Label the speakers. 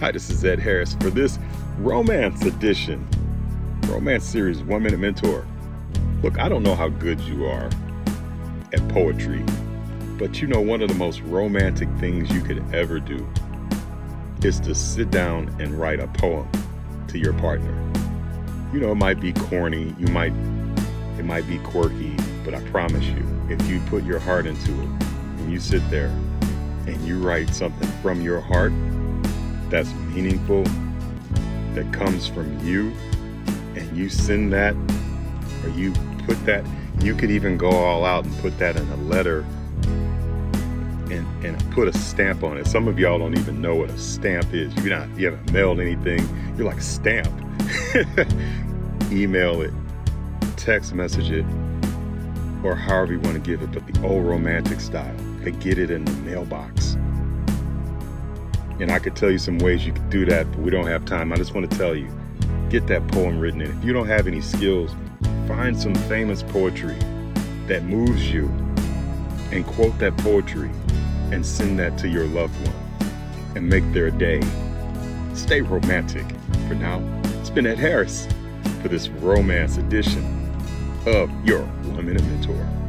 Speaker 1: Hi, this is Ed Harris for this romance edition, romance series, One Minute Mentor. Look, I don't know how good you are at poetry, but you know, one of the most romantic things you could ever do is to sit down and write a poem to your partner. You know, it might be corny, you might, it might be quirky, but I promise you, if you put your heart into it and you sit there and you write something from your heart that's meaningful, that comes from you, and you send that or you put that, you could even go all out and put that in a letter and, and put a stamp on it. Some of y'all don't even know what a stamp is. You're not, you haven't mailed anything. You're like, stamp. Email it, text message it, or however you want to give it, but the old romantic style. To get it in the mailbox. And I could tell you some ways you could do that, but we don't have time. I just want to tell you get that poem written. And if you don't have any skills, find some famous poetry that moves you and quote that poetry and send that to your loved one and make their day. Stay romantic. For now, it's been Ed Harris for this romance edition of your One Minute Mentor.